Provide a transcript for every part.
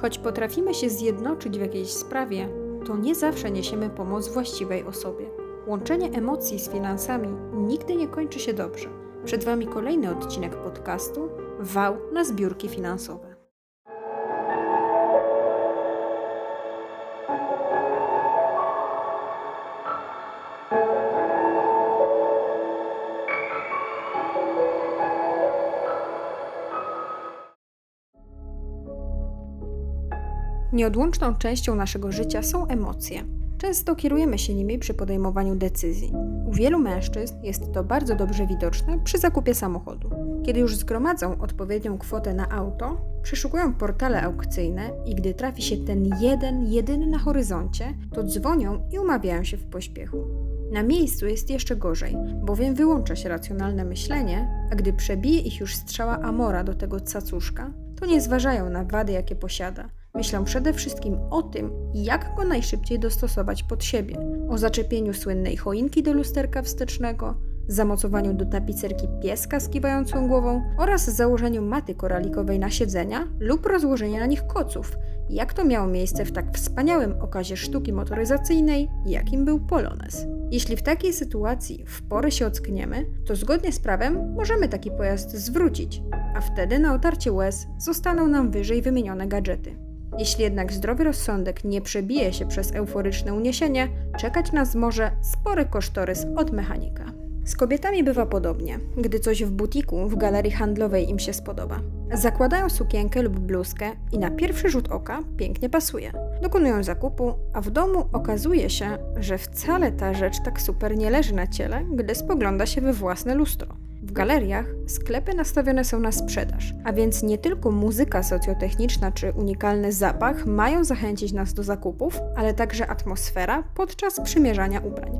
Choć potrafimy się zjednoczyć w jakiejś sprawie, to nie zawsze niesiemy pomoc właściwej osobie. Łączenie emocji z finansami nigdy nie kończy się dobrze. Przed Wami kolejny odcinek podcastu Wał na zbiórki finansowe. Nieodłączną częścią naszego życia są emocje. Często kierujemy się nimi przy podejmowaniu decyzji. U wielu mężczyzn jest to bardzo dobrze widoczne przy zakupie samochodu. Kiedy już zgromadzą odpowiednią kwotę na auto, przeszukują portale aukcyjne i gdy trafi się ten jeden, jedyny na horyzoncie, to dzwonią i umawiają się w pośpiechu. Na miejscu jest jeszcze gorzej, bowiem wyłącza się racjonalne myślenie, a gdy przebije ich już strzała Amora do tego cacuszka, to nie zważają na wady, jakie posiada – Myślę przede wszystkim o tym, jak go najszybciej dostosować pod siebie. O zaczepieniu słynnej choinki do lusterka wstecznego, zamocowaniu do tapicerki pieska z kiwającą głową oraz założeniu maty koralikowej na siedzenia lub rozłożeniu na nich koców, jak to miało miejsce w tak wspaniałym okazie sztuki motoryzacyjnej, jakim był Polones. Jeśli w takiej sytuacji w porę się ockniemy, to zgodnie z prawem możemy taki pojazd zwrócić, a wtedy na otarcie łez zostaną nam wyżej wymienione gadżety. Jeśli jednak zdrowy rozsądek nie przebije się przez euforyczne uniesienie, czekać nas może spory kosztorys od mechanika. Z kobietami bywa podobnie, gdy coś w butiku, w galerii handlowej im się spodoba. Zakładają sukienkę lub bluzkę i na pierwszy rzut oka pięknie pasuje. Dokonują zakupu, a w domu okazuje się, że wcale ta rzecz tak super nie leży na ciele, gdy spogląda się we własne lustro. W galeriach sklepy nastawione są na sprzedaż, a więc nie tylko muzyka socjotechniczna czy unikalny zapach mają zachęcić nas do zakupów, ale także atmosfera podczas przymierzania ubrań.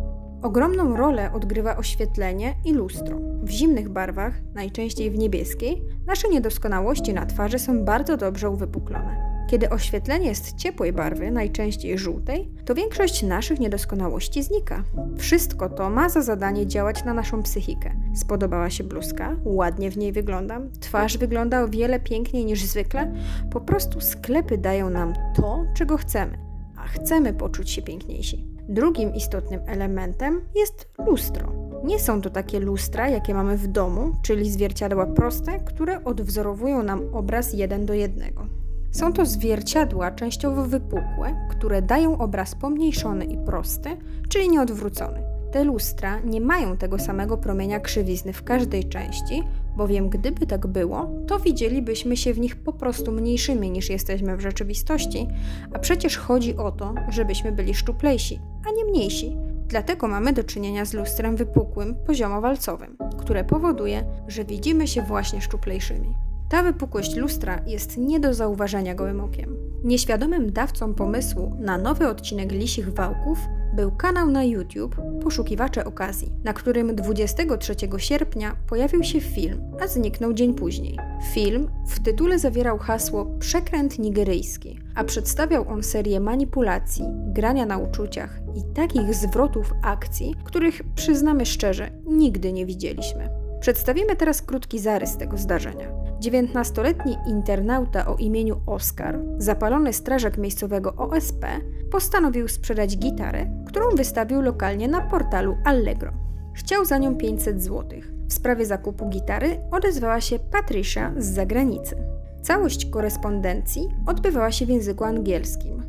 Ogromną rolę odgrywa oświetlenie i lustro. W zimnych barwach, najczęściej w niebieskiej, nasze niedoskonałości na twarzy są bardzo dobrze uwypuklone. Kiedy oświetlenie jest ciepłej barwy, najczęściej żółtej, to większość naszych niedoskonałości znika. Wszystko to ma za zadanie działać na naszą psychikę. Spodobała się bluzka, ładnie w niej wyglądam, twarz wygląda o wiele piękniej niż zwykle. Po prostu sklepy dają nam to, czego chcemy, a chcemy poczuć się piękniejsi. Drugim istotnym elementem jest lustro. Nie są to takie lustra, jakie mamy w domu, czyli zwierciadła proste, które odwzorowują nam obraz jeden do jednego. Są to zwierciadła częściowo wypukłe, które dają obraz pomniejszony i prosty, czyli nieodwrócony. Te lustra nie mają tego samego promienia krzywizny w każdej części, bowiem gdyby tak było, to widzielibyśmy się w nich po prostu mniejszymi niż jesteśmy w rzeczywistości, a przecież chodzi o to, żebyśmy byli szczuplejsi, a nie mniejsi. Dlatego mamy do czynienia z lustrem wypukłym poziomo-walcowym, które powoduje, że widzimy się właśnie szczuplejszymi. Ta wypukłość lustra jest nie do zauważenia gołym okiem. Nieświadomym dawcą pomysłu na nowy odcinek Lisich Wałków był kanał na YouTube Poszukiwacze Okazji, na którym 23 sierpnia pojawił się film, a zniknął dzień później. Film w tytule zawierał hasło Przekręt nigeryjski, a przedstawiał on serię manipulacji, grania na uczuciach i takich zwrotów akcji, których przyznamy szczerze, nigdy nie widzieliśmy. Przedstawimy teraz krótki zarys tego zdarzenia. 19-letni internauta o imieniu Oskar, zapalony strażak miejscowego OSP, postanowił sprzedać gitarę, którą wystawił lokalnie na portalu Allegro. Chciał za nią 500 zł. W sprawie zakupu gitary odezwała się Patricia z zagranicy. Całość korespondencji odbywała się w języku angielskim.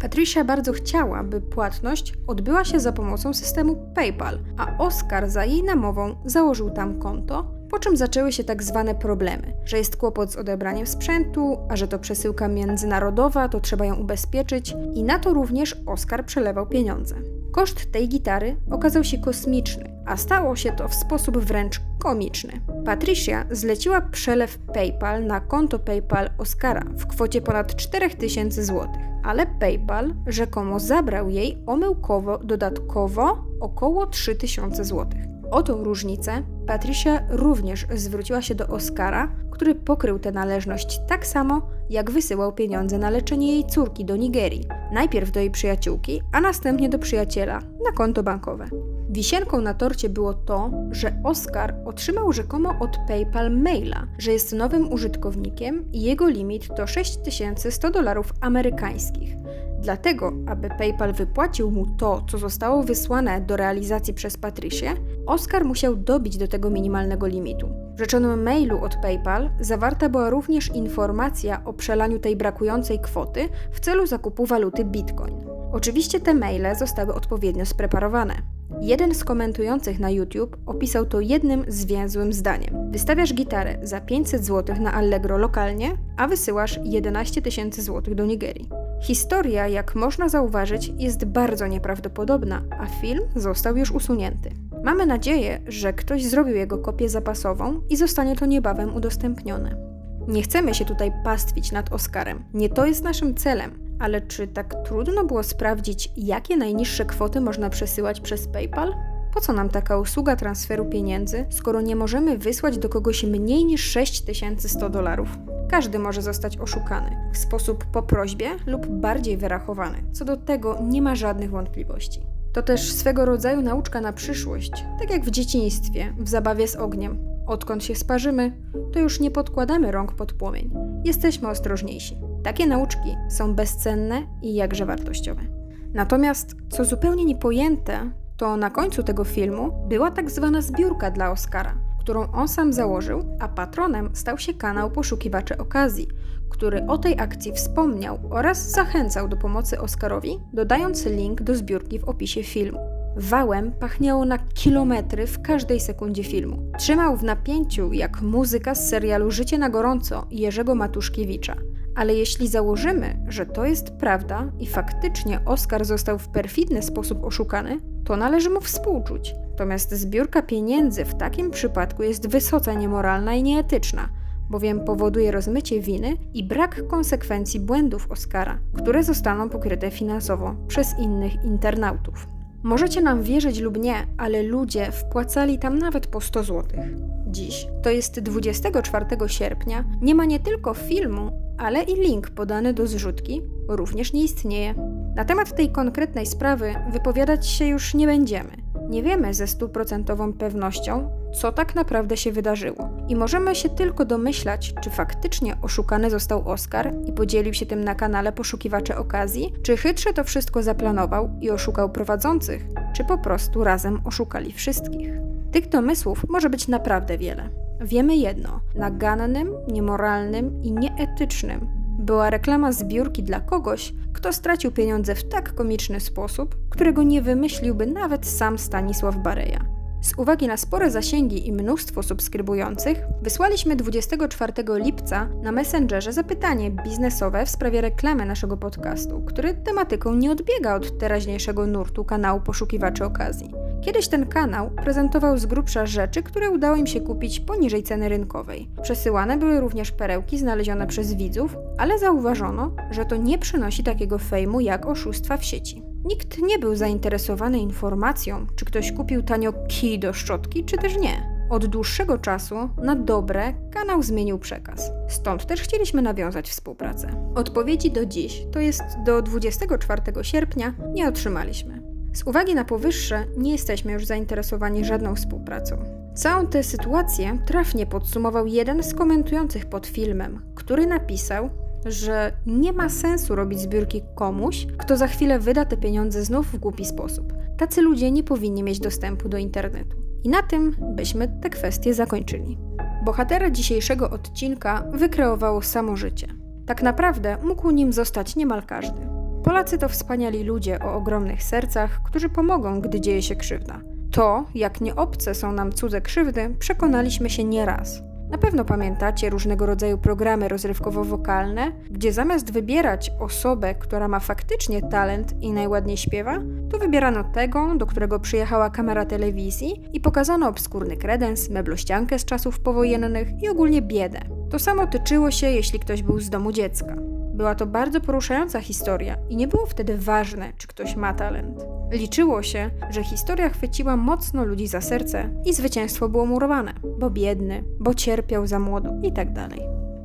Patricia bardzo chciała, by płatność odbyła się za pomocą systemu PayPal, a Oskar za jej namową założył tam konto, po czym zaczęły się tak zwane problemy, że jest kłopot z odebraniem sprzętu, a że to przesyłka międzynarodowa, to trzeba ją ubezpieczyć i na to również Oskar przelewał pieniądze. Koszt tej gitary okazał się kosmiczny, a stało się to w sposób wręcz komiczny. Patricia zleciła przelew PayPal na konto PayPal Oscara w kwocie ponad 4000 zł, ale PayPal rzekomo zabrał jej omyłkowo dodatkowo około 3000 zł. O tą różnicę Patricia również zwróciła się do Oscara, który pokrył tę należność tak samo, jak wysyłał pieniądze na leczenie jej córki do Nigerii. Najpierw do jej przyjaciółki, a następnie do przyjaciela na konto bankowe. Wisienką na torcie było to, że Oscar otrzymał rzekomo od PayPal maila, że jest nowym użytkownikiem i jego limit to 6100 dolarów amerykańskich. Dlatego, aby PayPal wypłacił mu to, co zostało wysłane do realizacji przez Patrycję, Oscar musiał dobić do tego minimalnego limitu. W rzeczonym mailu od PayPal zawarta była również informacja o przelaniu tej brakującej kwoty w celu zakupu waluty Bitcoin. Oczywiście te maile zostały odpowiednio spreparowane. Jeden z komentujących na YouTube opisał to jednym zwięzłym zdaniem. Wystawiasz gitarę za 500 zł na Allegro lokalnie, a wysyłasz 11 tysięcy złotych do Nigerii. Historia, jak można zauważyć, jest bardzo nieprawdopodobna, a film został już usunięty. Mamy nadzieję, że ktoś zrobił jego kopię zapasową i zostanie to niebawem udostępnione. Nie chcemy się tutaj pastwić nad Oscarem. Nie to jest naszym celem. Ale czy tak trudno było sprawdzić, jakie najniższe kwoty można przesyłać przez PayPal? Po co nam taka usługa transferu pieniędzy, skoro nie możemy wysłać do kogoś mniej niż 6100 dolarów? Każdy może zostać oszukany w sposób po prośbie lub bardziej wyrachowany. Co do tego nie ma żadnych wątpliwości. To też swego rodzaju nauczka na przyszłość, tak jak w dzieciństwie, w zabawie z ogniem. Odkąd się sparzymy, to już nie podkładamy rąk pod płomień. Jesteśmy ostrożniejsi. Takie nauczki są bezcenne i jakże wartościowe. Natomiast, co zupełnie niepojęte, to na końcu tego filmu była tak zwana zbiórka dla Oscara, którą on sam założył, a patronem stał się kanał Poszukiwacze Okazji, który o tej akcji wspomniał oraz zachęcał do pomocy Oscarowi, dodając link do zbiórki w opisie filmu. Wałem pachniało na kilometry w każdej sekundzie filmu. Trzymał w napięciu jak muzyka z serialu Życie na gorąco Jerzego Matuszkiewicza. Ale jeśli założymy, że to jest prawda i faktycznie Oscar został w perfidny sposób oszukany, to należy mu współczuć. Natomiast zbiórka pieniędzy w takim przypadku jest wysoce niemoralna i nieetyczna, bowiem powoduje rozmycie winy i brak konsekwencji błędów Oscara, które zostaną pokryte finansowo przez innych internautów. Możecie nam wierzyć lub nie, ale ludzie wpłacali tam nawet po 100 zł. Dziś, to jest 24 sierpnia, nie ma nie tylko filmu, ale i link podany do zrzutki również nie istnieje. Na temat tej konkretnej sprawy wypowiadać się już nie będziemy. Nie wiemy ze stuprocentową pewnością, co tak naprawdę się wydarzyło. I możemy się tylko domyślać, czy faktycznie oszukany został Oscar i podzielił się tym na kanale Poszukiwacze Okazji, czy chytrze to wszystko zaplanował i oszukał prowadzących, czy po prostu razem oszukali wszystkich. Tych domysłów może być naprawdę wiele. Wiemy jedno: nagannym, niemoralnym i nieetycznym była reklama zbiórki dla kogoś, kto stracił pieniądze w tak komiczny sposób, którego nie wymyśliłby nawet sam Stanisław Bareja. Z uwagi na spore zasięgi i mnóstwo subskrybujących, wysłaliśmy 24 lipca na Messengerze zapytanie biznesowe w sprawie reklamy naszego podcastu, który tematyką nie odbiega od teraźniejszego nurtu kanału Poszukiwaczy Okazji. Kiedyś ten kanał prezentował z grubsza rzeczy, które udało im się kupić poniżej ceny rynkowej. Przesyłane były również perełki znalezione przez widzów, ale zauważono, że to nie przynosi takiego fejmu jak oszustwa w sieci. Nikt nie był zainteresowany informacją, czy ktoś kupił tanio kij do szczotki, czy też nie. Od dłuższego czasu, na dobre, kanał zmienił przekaz. Stąd też chcieliśmy nawiązać współpracę. Odpowiedzi do dziś, to jest do 24 sierpnia, nie otrzymaliśmy. Z uwagi na powyższe, nie jesteśmy już zainteresowani żadną współpracą. Całą tę sytuację trafnie podsumował jeden z komentujących pod filmem, który napisał, że nie ma sensu robić zbiórki komuś, kto za chwilę wyda te pieniądze znów w głupi sposób. Tacy ludzie nie powinni mieć dostępu do internetu. I na tym byśmy tę kwestię zakończyli. Bohatera dzisiejszego odcinka wykreowało samo życie. Tak naprawdę mógł nim zostać niemal każdy. Polacy to wspaniali ludzie o ogromnych sercach, którzy pomogą, gdy dzieje się krzywda. To, jak nieobce są nam cudze krzywdy, przekonaliśmy się nieraz. Na pewno pamiętacie różnego rodzaju programy rozrywkowo-wokalne, gdzie zamiast wybierać osobę, która ma faktycznie talent i najładniej śpiewa, to wybierano tego, do którego przyjechała kamera telewizji i pokazano obskurny kredens, meblościankę z czasów powojennych i ogólnie biedę. To samo tyczyło się, jeśli ktoś był z domu dziecka. Była to bardzo poruszająca historia i nie było wtedy ważne, czy ktoś ma talent. Liczyło się, że historia chwyciła mocno ludzi za serce i zwycięstwo było murowane, bo biedny, bo cierpiał za młodu i tak.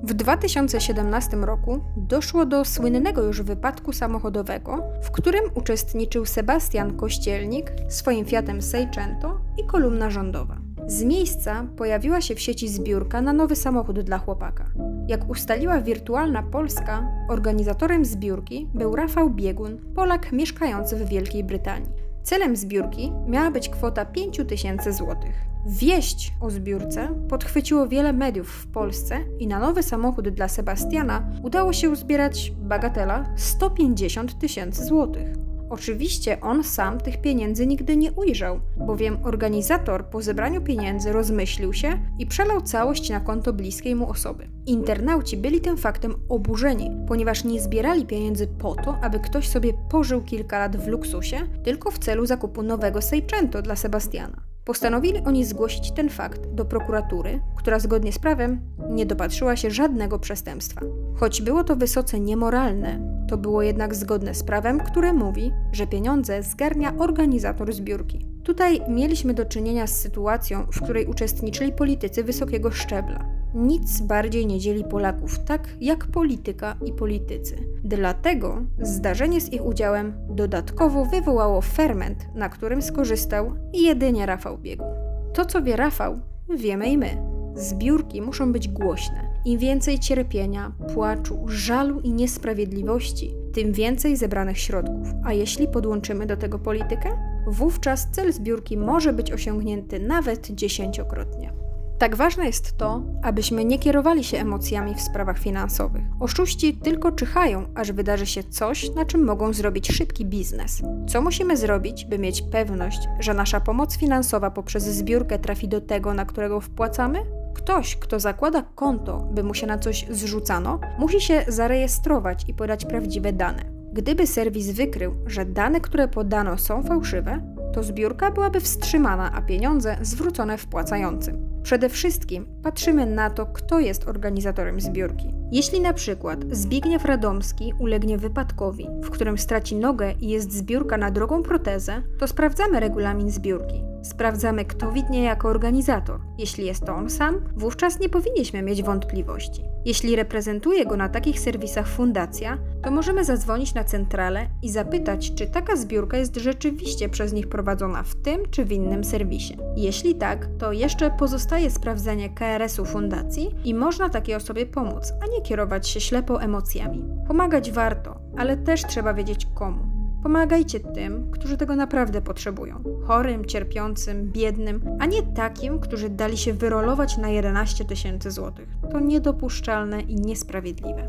W 2017 roku doszło do słynnego już wypadku samochodowego, w którym uczestniczył Sebastian Kościelnik swoim Fiatem Seicento i kolumna rządowa. Z miejsca pojawiła się w sieci zbiórka na nowy samochód dla chłopaka. Jak ustaliła Wirtualna Polska, organizatorem zbiórki był Rafał Biegun, Polak mieszkający w Wielkiej Brytanii. Celem zbiórki miała być kwota 5000 złotych. Wieść o zbiórce podchwyciło wiele mediów w Polsce i na nowy samochód dla Sebastiana udało się uzbierać bagatela 150 tysięcy złotych. Oczywiście on sam tych pieniędzy nigdy nie ujrzał, bowiem organizator po zebraniu pieniędzy rozmyślił się i przelał całość na konto bliskiej mu osoby. Internauci byli tym faktem oburzeni, ponieważ nie zbierali pieniędzy po to, aby ktoś sobie pożył kilka lat w luksusie, tylko w celu zakupu nowego Seicento dla Sebastiana. Postanowili oni zgłosić ten fakt do prokuratury, która zgodnie z prawem nie dopatrzyła się żadnego przestępstwa. Choć było to wysoce niemoralne, to było jednak zgodne z prawem, które mówi, że pieniądze zgarnia organizator zbiórki. Tutaj mieliśmy do czynienia z sytuacją, w której uczestniczyli politycy wysokiego szczebla. Nic bardziej nie dzieli Polaków tak jak polityka i politycy. Dlatego zdarzenie z ich udziałem dodatkowo wywołało ferment, na którym skorzystał jedynie Rafał Biegu. To, co wie Rafał, wiemy i my. Zbiórki muszą być głośne. Im więcej cierpienia, płaczu, żalu i niesprawiedliwości, tym więcej zebranych środków. A jeśli podłączymy do tego politykę, wówczas cel zbiórki może być osiągnięty nawet dziesięciokrotnie. Tak ważne jest to, abyśmy nie kierowali się emocjami w sprawach finansowych. Oszuści tylko czyhają, aż wydarzy się coś, na czym mogą zrobić szybki biznes. Co musimy zrobić, by mieć pewność, że nasza pomoc finansowa poprzez zbiórkę trafi do tego, na którego wpłacamy? Ktoś, kto zakłada konto, by mu się na coś zrzucano, musi się zarejestrować i podać prawdziwe dane. Gdyby serwis wykrył, że dane, które podano są fałszywe, to zbiórka byłaby wstrzymana, a pieniądze zwrócone wpłacającym. Przede wszystkim patrzymy na to, kto jest organizatorem zbiórki. Jeśli na przykład Zbigniew Radomski ulegnie wypadkowi, w którym straci nogę i jest zbiórka na drogą protezę, to sprawdzamy regulamin zbiórki. Sprawdzamy, kto widnieje jako organizator. Jeśli jest to on sam, wówczas nie powinniśmy mieć wątpliwości. Jeśli reprezentuje go na takich serwisach fundacja, to możemy zadzwonić na centralę i zapytać, czy taka zbiórka jest rzeczywiście przez nich prowadzona w tym czy w innym serwisie. Jeśli tak, to jeszcze pozostaje sprawdzenie KRS-u fundacji i można takiej osobie pomóc, a nie kierować się ślepo emocjami. Pomagać warto, ale też trzeba wiedzieć komu. Pomagajcie tym, którzy tego naprawdę potrzebują. Chorym, cierpiącym, biednym, a nie takim, którzy dali się wyrolować na 11 tysięcy złotych. To niedopuszczalne i niesprawiedliwe.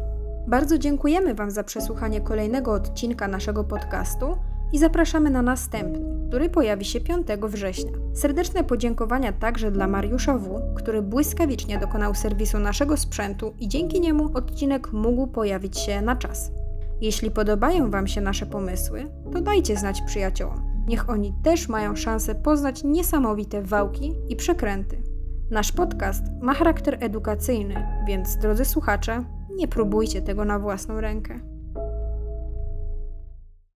Bardzo dziękujemy Wam za przesłuchanie kolejnego odcinka naszego podcastu i zapraszamy na następny, który pojawi się 5 września. Serdeczne podziękowania także dla Mariusza W., który błyskawicznie dokonał serwisu naszego sprzętu i dzięki niemu odcinek mógł pojawić się na czas. Jeśli podobają Wam się nasze pomysły, to dajcie znać przyjaciołom. Niech oni też mają szansę poznać niesamowite wałki i przekręty. Nasz podcast ma charakter edukacyjny, więc drodzy słuchacze, nie próbujcie tego na własną rękę.